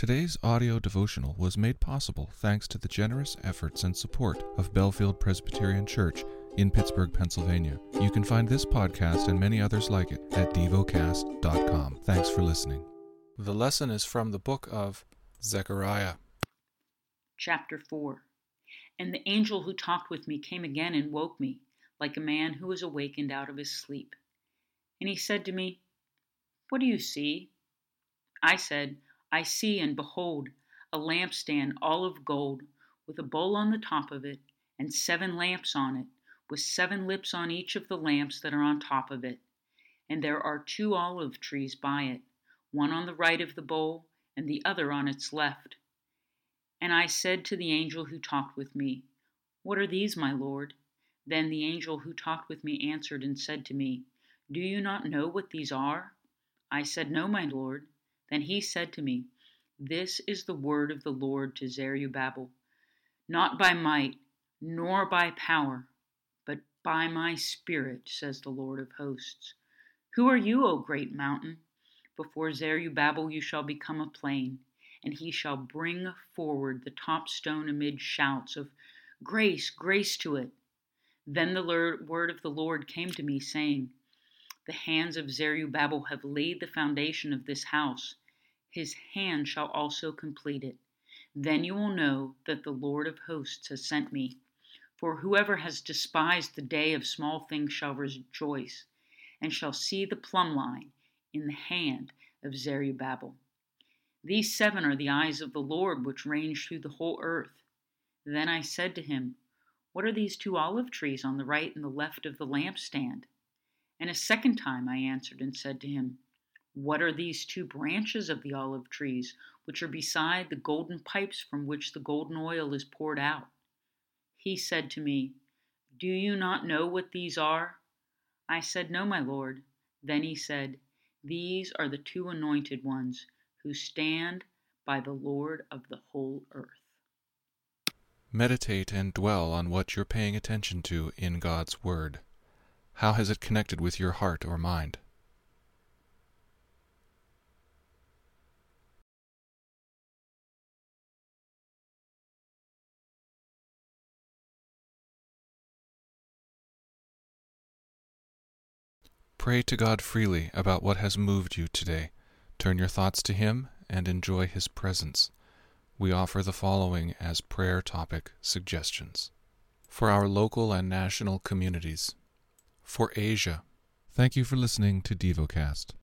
Today's audio devotional was made possible thanks to the generous efforts and support of Bellefield Presbyterian Church in Pittsburgh, Pennsylvania. You can find this podcast and many others like it at devocast.com. Thanks for listening. The lesson is from the book of Zechariah. Chapter 4 And the angel who talked with me came again and woke me, like a man who is awakened out of his sleep. And he said to me, What do you see? I said, I see and behold a lampstand all of gold, with a bowl on the top of it, and seven lamps on it, with seven lips on each of the lamps that are on top of it. And there are two olive trees by it, one on the right of the bowl, and the other on its left. And I said to the angel who talked with me, What are these, my lord? Then the angel who talked with me answered and said to me, Do you not know what these are? I said, No, my lord. Then he said to me, This is the word of the Lord to Zerubbabel, not by might, nor by power, but by my spirit, says the Lord of hosts. Who are you, O great mountain? Before Zerubbabel you shall become a plain, and he shall bring forward the top stone amid shouts of Grace, grace to it. Then the word of the Lord came to me, saying, The hands of Zerubbabel have laid the foundation of this house his hand shall also complete it. Then you will know that the Lord of hosts has sent me. For whoever has despised the day of small things shall rejoice, and shall see the plumb line in the hand of Zerubbabel. These seven are the eyes of the Lord which range through the whole earth. Then I said to him, What are these two olive trees on the right and the left of the lampstand? And a second time I answered and said to him, what are these two branches of the olive trees, which are beside the golden pipes from which the golden oil is poured out? He said to me, Do you not know what these are? I said, No, my Lord. Then he said, These are the two anointed ones who stand by the Lord of the whole earth. Meditate and dwell on what you're paying attention to in God's Word. How has it connected with your heart or mind? Pray to God freely about what has moved you today. Turn your thoughts to Him and enjoy His presence. We offer the following as prayer topic suggestions for our local and national communities, for Asia. Thank you for listening to DevoCast.